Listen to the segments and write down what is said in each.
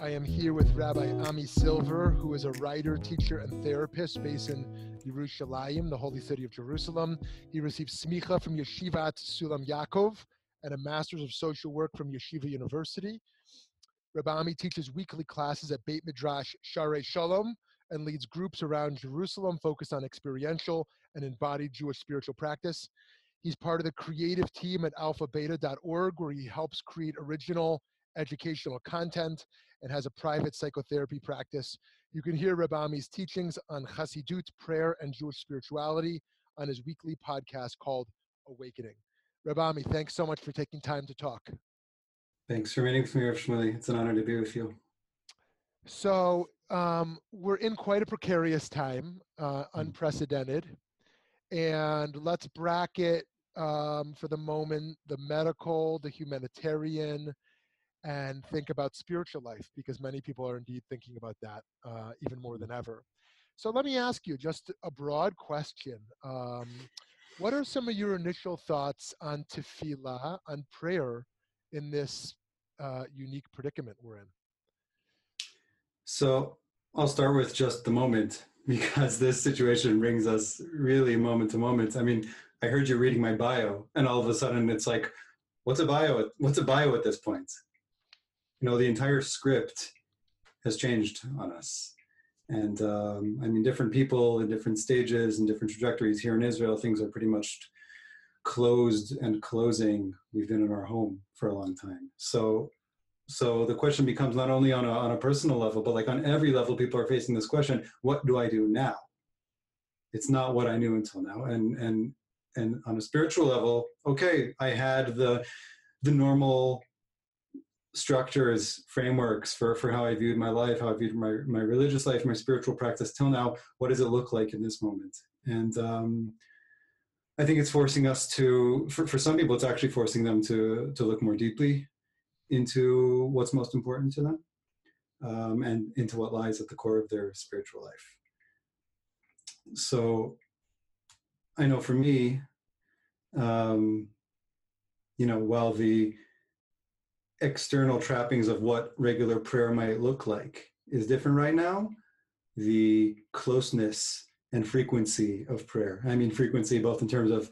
I am here with Rabbi Ami Silver, who is a writer, teacher, and therapist based in Yerushalayim, the holy city of Jerusalem. He received smicha from Yeshivat Sulam Yaakov and a master's of social work from Yeshiva University. Rabbi Ami teaches weekly classes at Beit Midrash Sharei Shalom and leads groups around Jerusalem focused on experiential and embodied Jewish spiritual practice. He's part of the creative team at alephbeta.org, where he helps create original educational content and has a private psychotherapy practice. You can hear Rabbi Ami's teachings on Chassidut, prayer, and Jewish spirituality on his weekly podcast called Awakening. Rabbi Ami, thanks so much for taking time to talk. Thanks for meeting with me, Rav Shmuley. It's an honor to be with you. So um, we're in quite a precarious time, uh, hmm. unprecedented, and let's bracket um, for the moment the medical, the humanitarian, and think about spiritual life because many people are indeed thinking about that uh, even more than ever. So let me ask you just a broad question. Um, what are some of your initial thoughts on tefillah, on prayer, in this uh, unique predicament we're in? So I'll start with just the moment because this situation brings us really moment to moment. I mean, I heard you reading my bio, and all of a sudden it's like, what's a bio? What's a bio at this point? You know, the entire script has changed on us. And um, I mean, different people in different stages and different trajectories. Here in Israel, things are pretty much closed and closing. We've been in our home for a long time. So so the question becomes not only on a, on a personal level but like on every level people are facing this question what do i do now it's not what i knew until now and and and on a spiritual level okay i had the the normal structures frameworks for for how i viewed my life how i viewed my my religious life my spiritual practice till now what does it look like in this moment and um i think it's forcing us to for, for some people it's actually forcing them to to look more deeply into what's most important to them um, and into what lies at the core of their spiritual life. So I know for me, um, you know, while the external trappings of what regular prayer might look like is different right now, the closeness and frequency of prayer. I mean, frequency both in terms of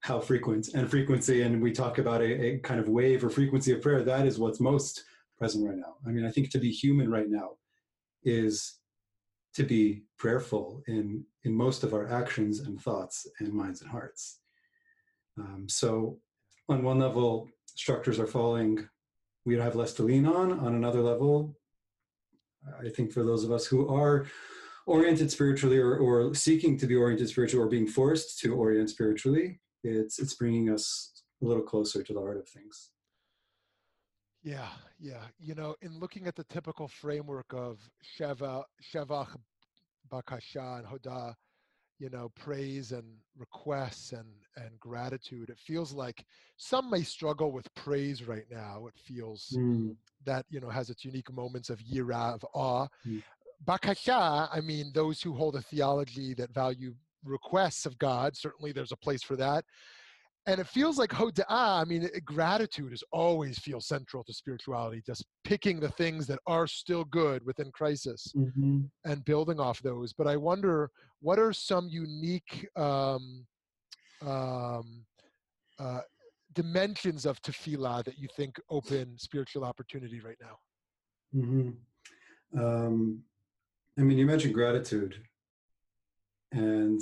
how frequent and frequency and we talk about a, a, kind of wave or frequency of prayer that is what's most present right now. I mean i think to be human right now is to be prayerful in in most of our actions and thoughts and minds and hearts. Um, so on one level structures are falling we have less to lean on on another level. I think for those of us who are oriented spiritually or, or seeking to be oriented spiritually or being forced to orient spiritually it's it's bringing us a little closer to the heart of things. Yeah yeah. You know in looking at the typical framework of sheva shevach bakasha and hoda you know praise and requests and and gratitude it feels like some may struggle with praise right now it feels mm. that you know has its unique moments of yira of awe mm. bakasha i mean those who hold a theology that value requests of God. Certainly, there's a place for that. And it feels like hoda'ah, I mean, gratitude is always feels central to spirituality, just picking the things that are still good within crisis mm-hmm. and building off those. But I wonder, what are some unique um, um, uh, dimensions of tefillah that you think open spiritual opportunity right now? Mm-hmm. Um, I mean, you mentioned gratitude. And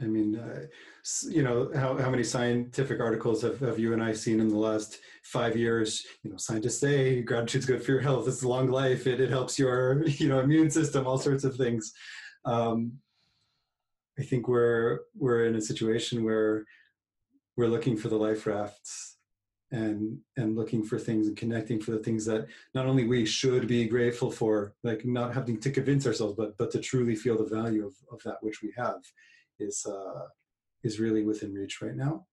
I mean, uh, you know, how, how many scientific articles have, have you and I seen in the last five years? You know, scientists say gratitude's good for your health. It's a long life. It, it helps your, you know, immune system, all sorts of things. Um, I think we're, we're in a situation where we're looking for the life rafts and, and looking for things and connecting for the things that not only we should be grateful for, like not having to convince ourselves, but, but to truly feel the value of, of that which we have is uh, is really within reach right now.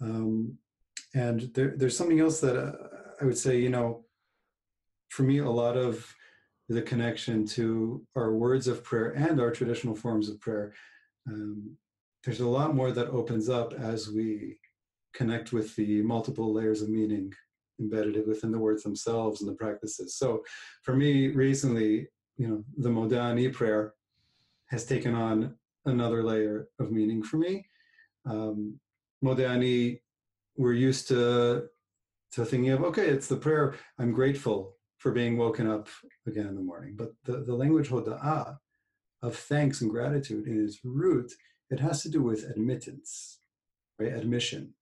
Um, and there, there's something else that uh, I would say, you know, for me, a lot of the connection to our words of prayer and our traditional forms of prayer, um, there's a lot more that opens up as we connect with the multiple layers of meaning embedded within the words themselves and the practices. So for me, recently, you know, the Modeh Ani prayer has taken on another layer of meaning for me. Um, Modeh Ani, we're used to to thinking of okay, it's the prayer. I'm grateful for being woken up again in the morning. But the, the language hoda'ah of thanks and gratitude in its root, it has to do with admittance, right? Admission.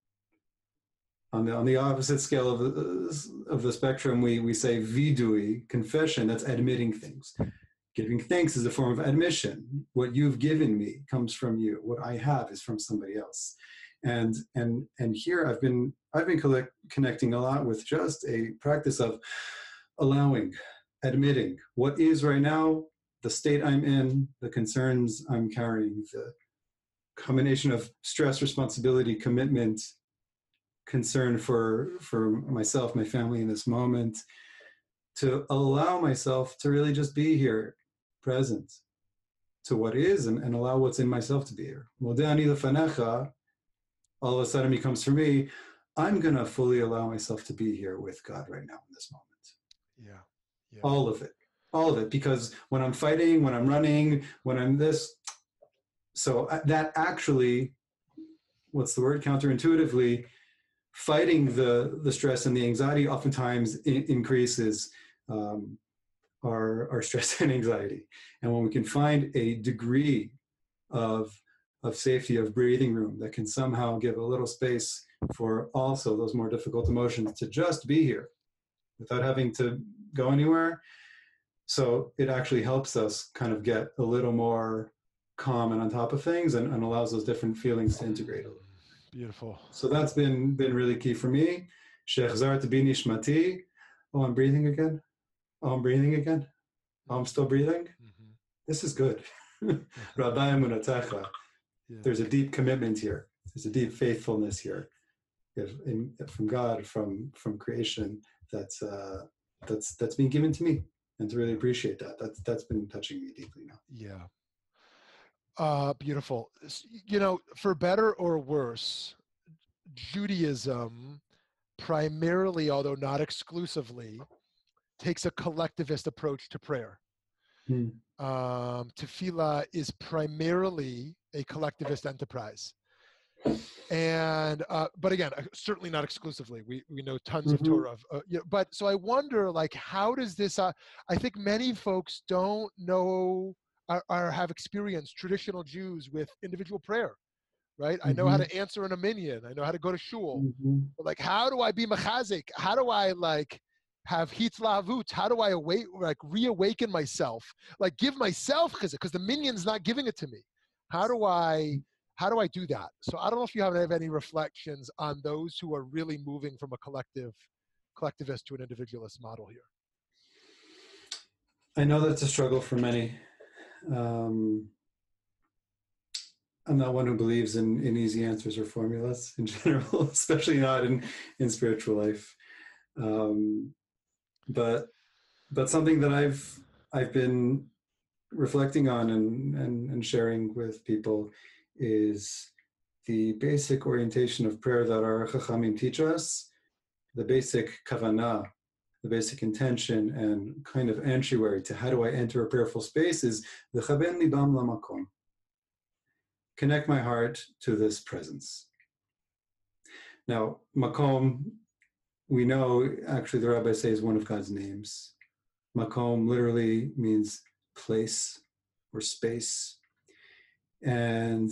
On the on the opposite scale of the, of the spectrum, we we say vidui, confession. That's admitting things. Giving thanks is a form of admission. What you've given me comes from you. What I have is from somebody else. And and and here I've been I've been collect, connecting a lot with just a practice of allowing, admitting what is right now, the state I'm in, the concerns I'm carrying, the combination of stress, responsibility, commitment, concern for for myself, my family in this moment, to allow myself to really just be here present to what is and, and allow what's in myself to be here. Modeh Ani lefanecha, all of a sudden becomes for me, I'm going to fully allow myself to be here with God right now in this moment. Yeah. yeah. All of it. All of it. Because when I'm fighting, when I'm running, when I'm this, so uh, that actually, what's the word? Counterintuitively, fighting the, the stress and the anxiety oftentimes in, increases um, our, our stress and anxiety. And when we can find a degree of, of safety, of breathing room that can somehow give a little space for also those more difficult emotions to just be here without having to go anywhere. So it actually helps us kind of get a little more calm and on top of things and, and allows those different feelings to integrate a little. Beautiful. So that's been been really key for me. Shehechezarta bi nishmati. Oh, I'm breathing again. Oh, I'm breathing again. Oh, I'm still breathing. Mm-hmm. This is good. Munatecha. There's a deep commitment here. There's a deep faithfulness here, in, from God, from from creation. That's uh, that's that's being given to me, and to really appreciate that. That's that's been touching me deeply now. Yeah. Uh, beautiful. You know, for better or worse, Judaism primarily, although not exclusively, takes a collectivist approach to prayer. Hmm. Um, tefillah is primarily a collectivist enterprise. And uh, but again, uh, certainly not exclusively. We we know tons mm-hmm. of Torah. Of, uh, you know, but so I wonder, like, how does this? Uh, I think many folks don't know or, or, have experienced traditional Jews with individual prayer right? Mm-hmm. I know how mm-hmm. to answer in a minyan. I know how to go to shul. Mm-hmm. But like, how do I be machazik? How do I like have hitlahavut? How do I awake, like reawaken myself? Like give myself chizuk because the minyan's not giving it to me. How do I? How do I do that? So I don't know if you have any reflections on those who are really moving from a collective, collectivist to an individualist model here. I know that's a struggle for many. Um, I'm not one who believes in, in easy answers or formulas in general, especially not in, in spiritual life. Um, but but something that I've I've been reflecting on and, and, and sharing with people is the basic orientation of prayer that our Chachamim teach us, the basic kavanah, the basic intention and kind of entryway to how do I enter a prayerful space is the chaben libam lamakom. Connect my heart to this presence. Now, makom we know actually the rabbis say is one of God's names. Makom literally means place or space. And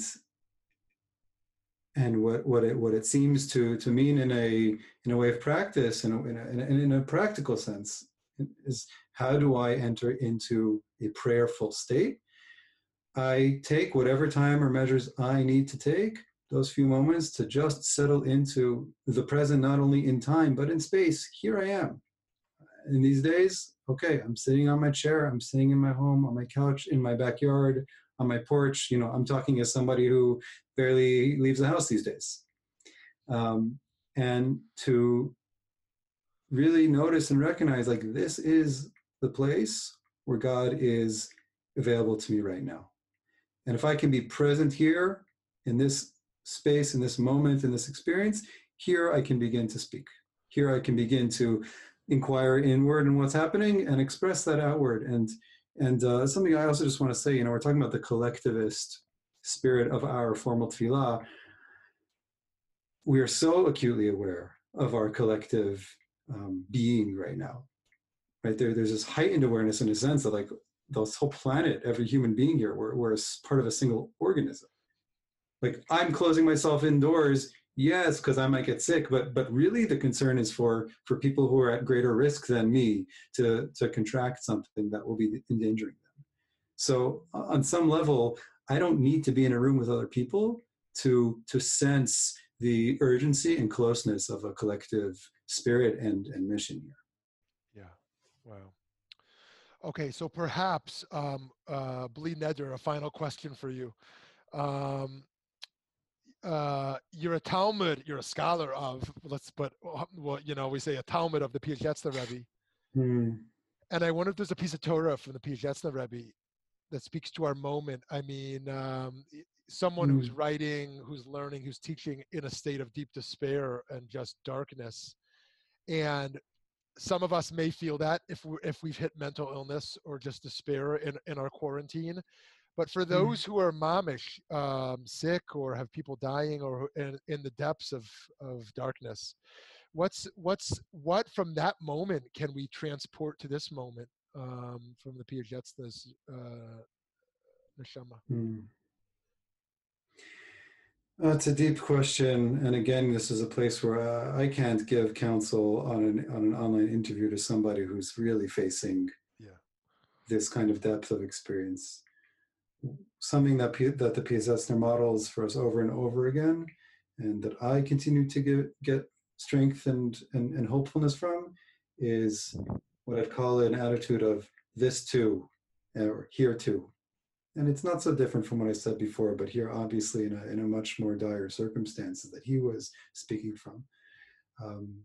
and what what it what it seems to to mean in a in a way of practice and in, in, in, in, a practical sense is how do I enter into a prayerful state? I take whatever time or measures I need to take those few moments to just settle into the present, not only in time but in space. Here I am. In these days, okay, I'm sitting on my chair, I'm sitting in my home, on my couch, in my backyard, on my porch. You know, I'm talking as somebody who barely leaves the house these days. Um, and to really notice and recognize like this is the place where God is available to me right now. And if I can be present here in this space, in this moment, in this experience, here I can begin to speak. Here I can begin to inquire inward in what's happening and express that outward. And and uh, something I also just want to say, you know, we're talking about the collectivist spirit of our formal tefillah. We are so acutely aware of our collective um, being right now, right? There, there's this heightened awareness in a sense that like this whole planet, every human being here, we're, we're part of a single organism. Like I'm closing myself indoors yes because i might get sick but but really the concern is for for people who are at greater risk than me to to contract something that will be endangering them. So on some level i don't need to be in a room with other people to to sense the urgency and closeness of a collective spirit and and mission here. Yeah. Wow. Okay so perhaps um uh bli neder a final question for you. Um uh, you're a talmid, you're a scholar of, let's put, well, you know, we say a talmid of the Piazetzna Rebbe. Mm. And I wonder if there's a piece of Torah from the Piazetzna Rebbe that speaks to our moment. I mean, um, someone mm. who's hmm. writing, who's learning, who's teaching in a state of deep despair and just darkness. And some of us may feel that if we if we've hit mental illness or just despair in, in our quarantine but for mm. those who are momish, um, sick, or have people dying, or in, in the depths of, of darkness, what's what's what from that moment can we transport to this moment um, from the Piazetzna's uh, neshama? Mm. That's a deep question, and again, this is a place where uh, I can't give counsel on an on an online interview to somebody who's really facing yeah. this kind of depth of experience something that P, that the Piazetzner models for us over and over again, and that I continue to get get strength and, and, and hopefulness from, is what I'd call an attitude of this too, or here too. And it's not so different from what I said before, but here obviously in a, in a much more dire circumstances that he was speaking from. Um,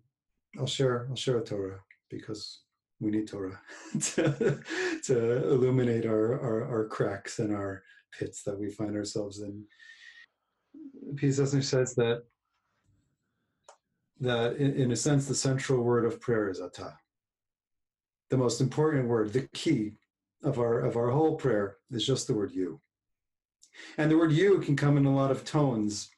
I'll share I'll share a Torah because we need Torah to, to illuminate our, our, our, cracks and our pits that we find ourselves in. Piazetzner says that that in, in, a sense the central word of prayer is ata. The most important word, the key of our of our whole prayer is just the word you. And the word you can come in a lot of tones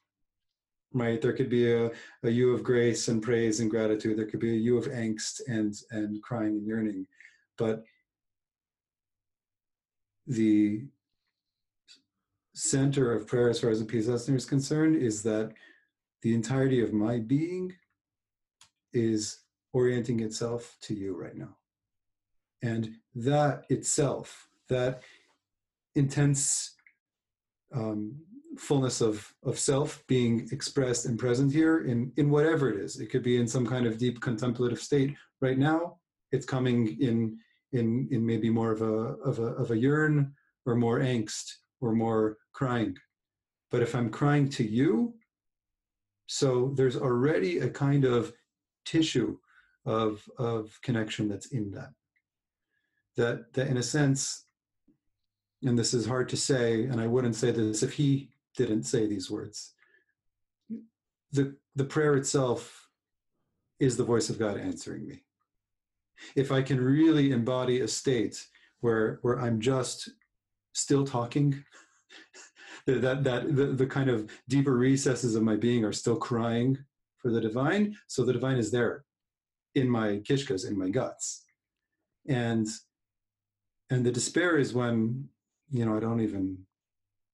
right? There could be a, a you of grace and praise and gratitude. There could be a you of angst and and crying and yearning. But the center of prayer, as far as the Piazetzner is concerned, is that the entirety of my being is orienting itself to you right now. And that itself, that intense um, fullness of, of self being expressed and present here in, in whatever it is. It could be in some kind of deep contemplative state. Right now, it's coming in in in maybe more of a of a of a yearn or more angst or more crying. But if I'm crying to you, so there's already a kind of tissue of of connection that's in that. That that in a sense, and this is hard to say, and I wouldn't say this if he didn't say these words. The, the prayer itself is the voice of God answering me. If I can really embody a state where, where I'm just still talking, that, that the, the kind of deeper recesses of my being are still crying for the divine, so the divine is there in my kishkas, in my guts. And and the despair is when, you know, I don't even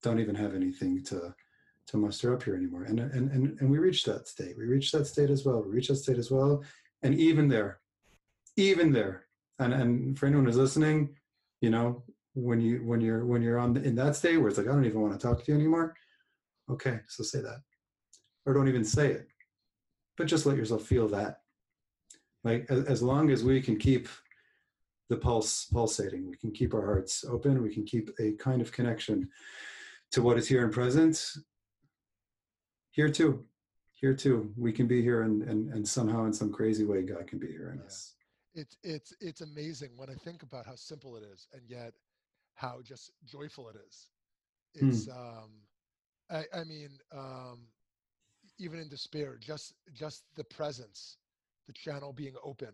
don't even have anything to to muster up here anymore. And and and and we reached that state. We reached that state as well. We reached that state as well. And even there, even there, and and for anyone who's listening, you know, when you when you're when you're on in that state where it's like I don't even want to talk to you anymore. Okay, so say that, or don't even say it, but just let yourself feel that. Like as, as long as we can keep the pulse pulsating, we can keep our hearts open, we can keep a kind of connection to what is here and present. Here too, here too, we can be here, and and and somehow in some crazy way, God can be here in Yeah. us. it's it's it's amazing when I think about how simple it is and yet how just joyful it is. Hmm. It's um I, I mean um even in despair, just just the presence, the channel being open,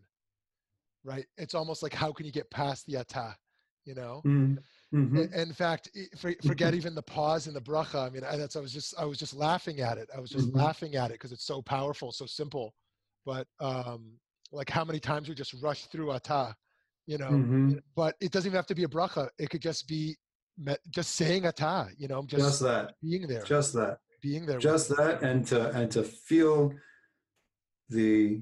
right? It's almost like how can you get past the ata, you know? Mm, mhm. In fact, forget even the pause in the bracha. I mean, I, that's I was just I was just laughing at it. I was just Mhm. laughing at it because it's so powerful, so simple. But um, like how many times we just rush through ata, you know? Mhm. But it doesn't even have to be a bracha. It could just be just saying ata, you know, just, Just that, being there, just that. being there. just that and to and to feel the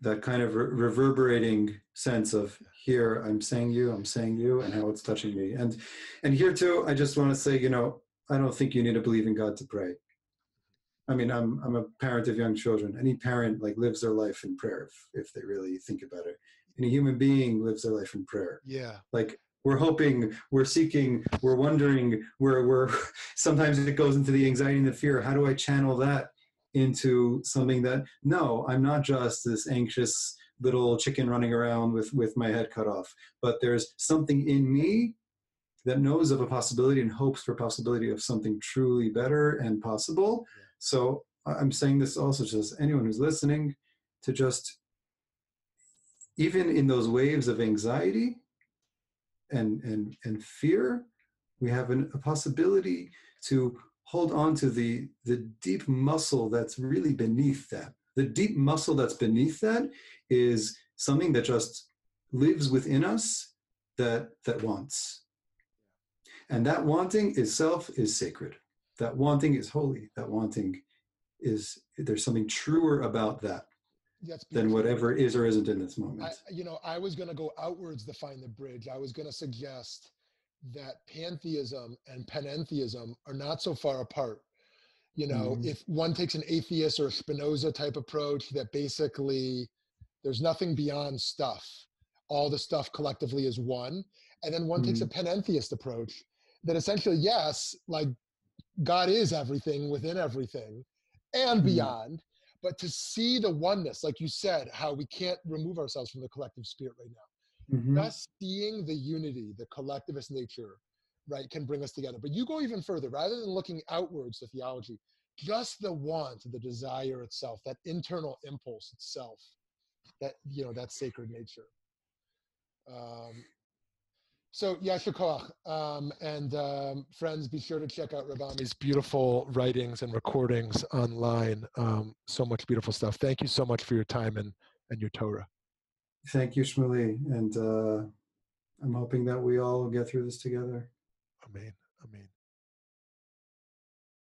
that kind of re- reverberating sense of here i'm saying you i'm saying you and how it's touching me. And and here too i just want to say you know i don't think you need to believe in god to pray. I mean i'm i'm a parent of young children. Any parent like lives their life in prayer if, if they really think about it. Any human being lives their life in prayer. Yeah, like we're hoping we're seeking we're wondering we're we're sometimes it goes into the anxiety and the fear how do i channel that into something that no i'm not just this anxious little chicken running around with with my head cut off but there's something in me that knows of a possibility and hopes for possibility of something truly better and possible Yeah. so i'm saying this also to anyone who's listening to just even in those waves of anxiety and and and fear we have an, a possibility to hold on to the the deep muscle that's really beneath that. The deep muscle that's beneath that is something that just lives within us that that wants. And that wanting itself is sacred. That wanting is holy. That wanting is there's something truer about that than whatever is or isn't in this I, moment you know, I was going to go outwards to find the bridge. I was going to suggest that pantheism and panentheism are not so far apart. You know, Mhm. if one takes an atheist or Spinoza type approach that basically there's nothing beyond stuff, all the stuff collectively is one. And then one takes a panentheist approach that essentially, yes, like God is everything within everything and Mhm. beyond. But to see the oneness, like you said, how we can't remove ourselves from the collective spirit right now. Mhm. Just seeing the unity, the collectivist nature, right, can bring us together. But you go even further, rather than looking outwards to theology, just the want, the desire itself, that internal impulse itself, that you know, that sacred nature. Um, so Yasher Koach, um, and um, friends, be sure to check out Rabbi Ami's beautiful writings and recordings online. Um, so much beautiful stuff. Thank you so much for your time and and your Torah. Thank you, Shmuley. And uh, I'm hoping that we all get through this together. Amen. Amen.